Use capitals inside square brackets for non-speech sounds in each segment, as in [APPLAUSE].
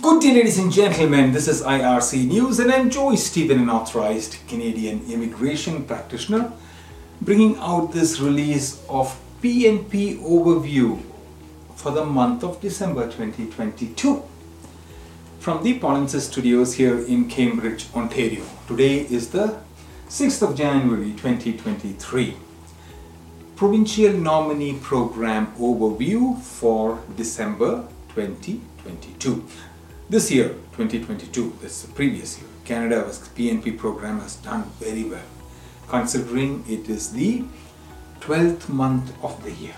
Good day, ladies and gentlemen. This is IRC News, and I'm Joy Stephen, an authorized Canadian immigration practitioner, bringing out this release of PNP overview for the month of December 2022 from the Polinsys Studios here in Cambridge, Ontario. Today is the 6th of January 2023. Provincial Nominee Program Overview for December 2022. This year, 2022, this previous year, Canada's PNP program has done very well, considering it is the 12th month of the year.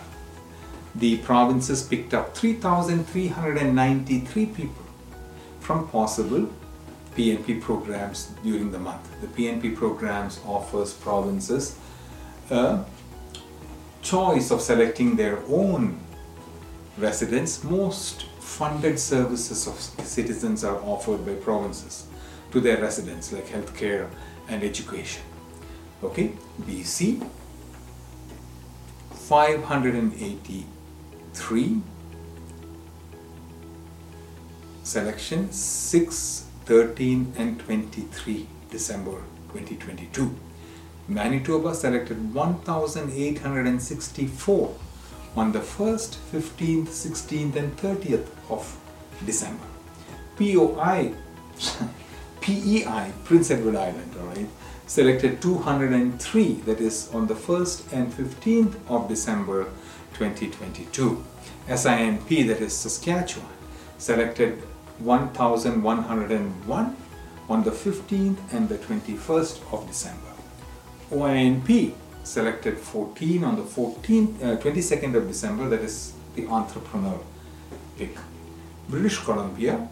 The provinces picked up 3,393 people from possible PNP programs during the month. The PNP programs offers provinces a choice of selecting their own residents. Most funded services of citizens are offered by provinces to their residents like healthcare and education. Okay, BC 583 selection 6 13 and 23 December 2022 Manitoba selected 1864 on the 1st 15th 16th and 30th of December. POI [LAUGHS] PEI Prince Edward Island all right? Selected 203 that is on the 1st and 15th of December 2022 SINP that is Saskatchewan selected 1101 on the 15th and the 21st of December. OINP selected 14 on the 14th uh, 22nd of December that is the entrepreneur pick British Columbia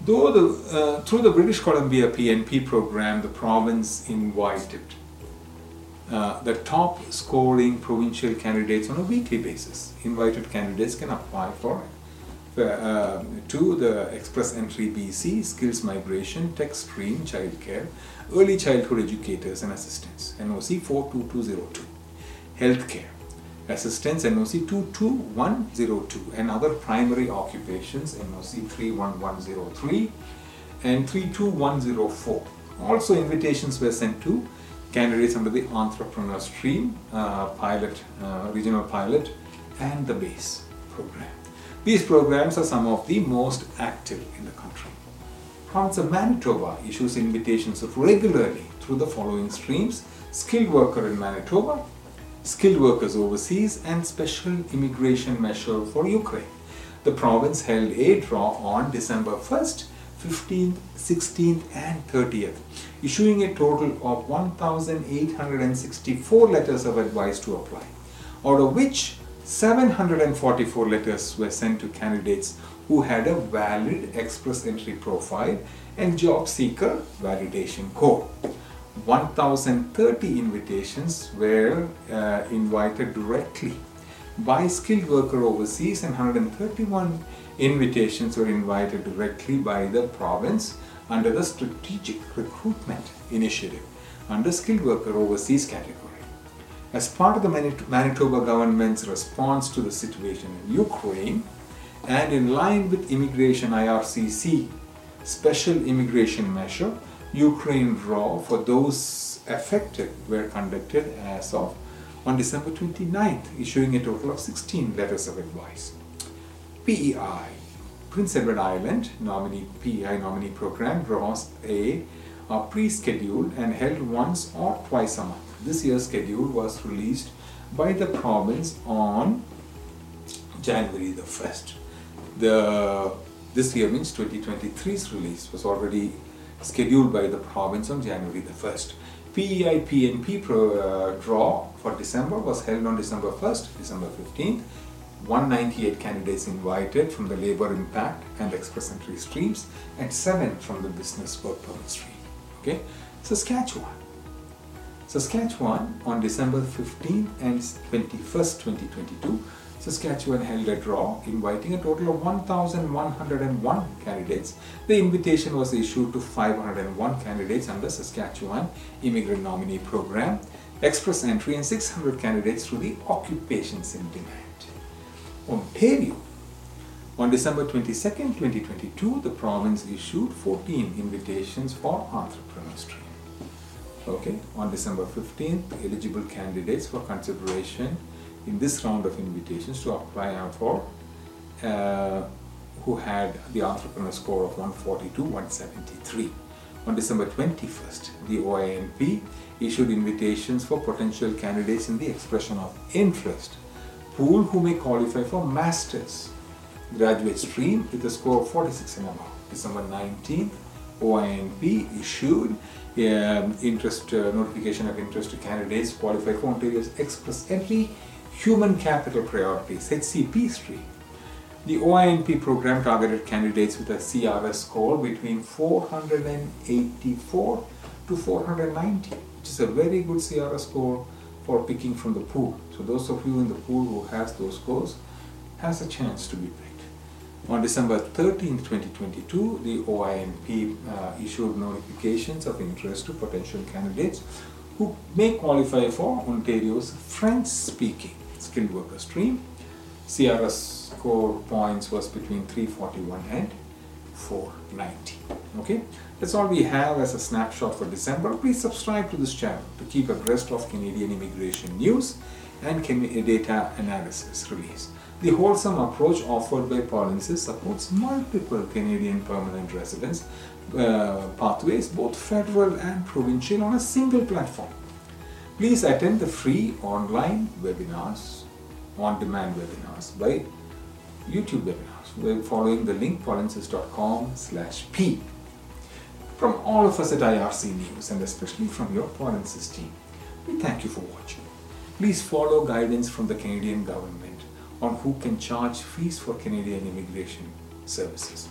Though the, uh, through the British Columbia PNP program, the province invited uh, the top scoring provincial candidates on a weekly basis. Invited candidates can apply for uh, to the Express Entry BC, Skills Migration, Tech Stream, Childcare, Early Childhood Educators and Assistants, NOC 42202, Healthcare, Assistants NOC 22102 and other primary occupations NOC 31103 and 32104. Also invitations were sent to candidates under the entrepreneur stream, uh, pilot, uh, regional pilot and the base program. These programs are some of the most active in the country. Province of Manitoba issues invitations regularly through the following streams, skilled worker in Manitoba, skilled workers overseas and special immigration measure for Ukraine. The province held a draw on December 1st, 15th, 16th and 30th, issuing a total of 1,864 letters of advice to apply, out of which 744 letters were sent to candidates who had a valid express entry profile and job seeker validation code. 1030 invitations were uh, invited directly by skilled worker overseas and 131 invitations were invited directly by the province under the strategic recruitment initiative under skilled worker overseas category. As part of the Manitoba government's response to the situation in Ukraine and in line with immigration IRCC special immigration measure Ukraine draw for those affected were conducted as of on December 29th, issuing a total of 16 letters of advice. PEI, Prince Edward Island nominee PEI nominee program draws a, a pre-scheduled and held once or twice a month. This year's schedule was released by the province on January the 1st. The this year means 2023's release was already scheduled by the province on January the 1st. PEI PNP pro, uh, draw for December was held on December 1st, December 15th. 198 candidates invited from the Labour Impact and Express Entry streams and 7 from the Business Work Permit stream. Okay, Saskatchewan. Saskatchewan on December 15th and 21st, 2022 Saskatchewan held a draw, inviting a total of 1,101 candidates. The invitation was issued to 501 candidates under Saskatchewan Immigrant Nominee Program, Express Entry, and 600 candidates through the Occupations in Demand. Ontario. On December 22nd, 2022, the province issued 14 invitations for entrepreneur stream. Okay, on December 15th, eligible candidates for consideration in this round of invitations to apply for uh, who had the entrepreneur score of 142 173 on december 21st the oinp issued invitations for potential candidates in the expression of interest. Pool who may qualify for masters. Graduate stream with a score of 46 and above. December 19th oinp issued um, interest uh, notification of interest to candidates qualify for ontario's express entry human capital priorities hcp stream the OINP program targeted candidates with a CRS score between 484 to 490, which is a very good CRS score for picking from the pool. So those of you in the pool who has those scores has a chance to be picked. On December 13, 2022, the OINP uh, issued notifications of interest to potential candidates who may qualify for Ontario's French-speaking skilled worker stream. CRS score points was between 341 and 490 okay? That's all we have as a snapshot for december. Please subscribe to this channel to keep abreast of canadian immigration news and data analysis release the wholesome approach offered by Polinsys supports multiple Canadian permanent residence uh, pathways, both federal and provincial, on a single platform. Please attend the free online webinars, on demand webinars by YouTube webinars. We're following the link polinsys.com slash p. From all of us at IRC News and especially from your Polinsys team, we thank you for watching. Please follow guidance from the Canadian government on who can charge fees for Canadian immigration services.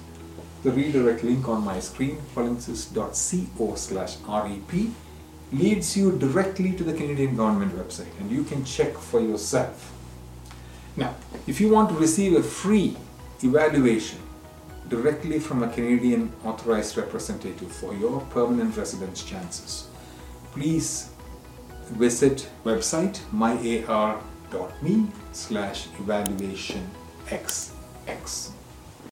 The redirect link on my screen, polinsys.co slash rep, leads you directly to the Canadian government website and you can check for yourself now, if you want to receive a free evaluation directly from a Canadian authorized representative for your permanent residence chances, please visit website myar.me slash evaluation xx.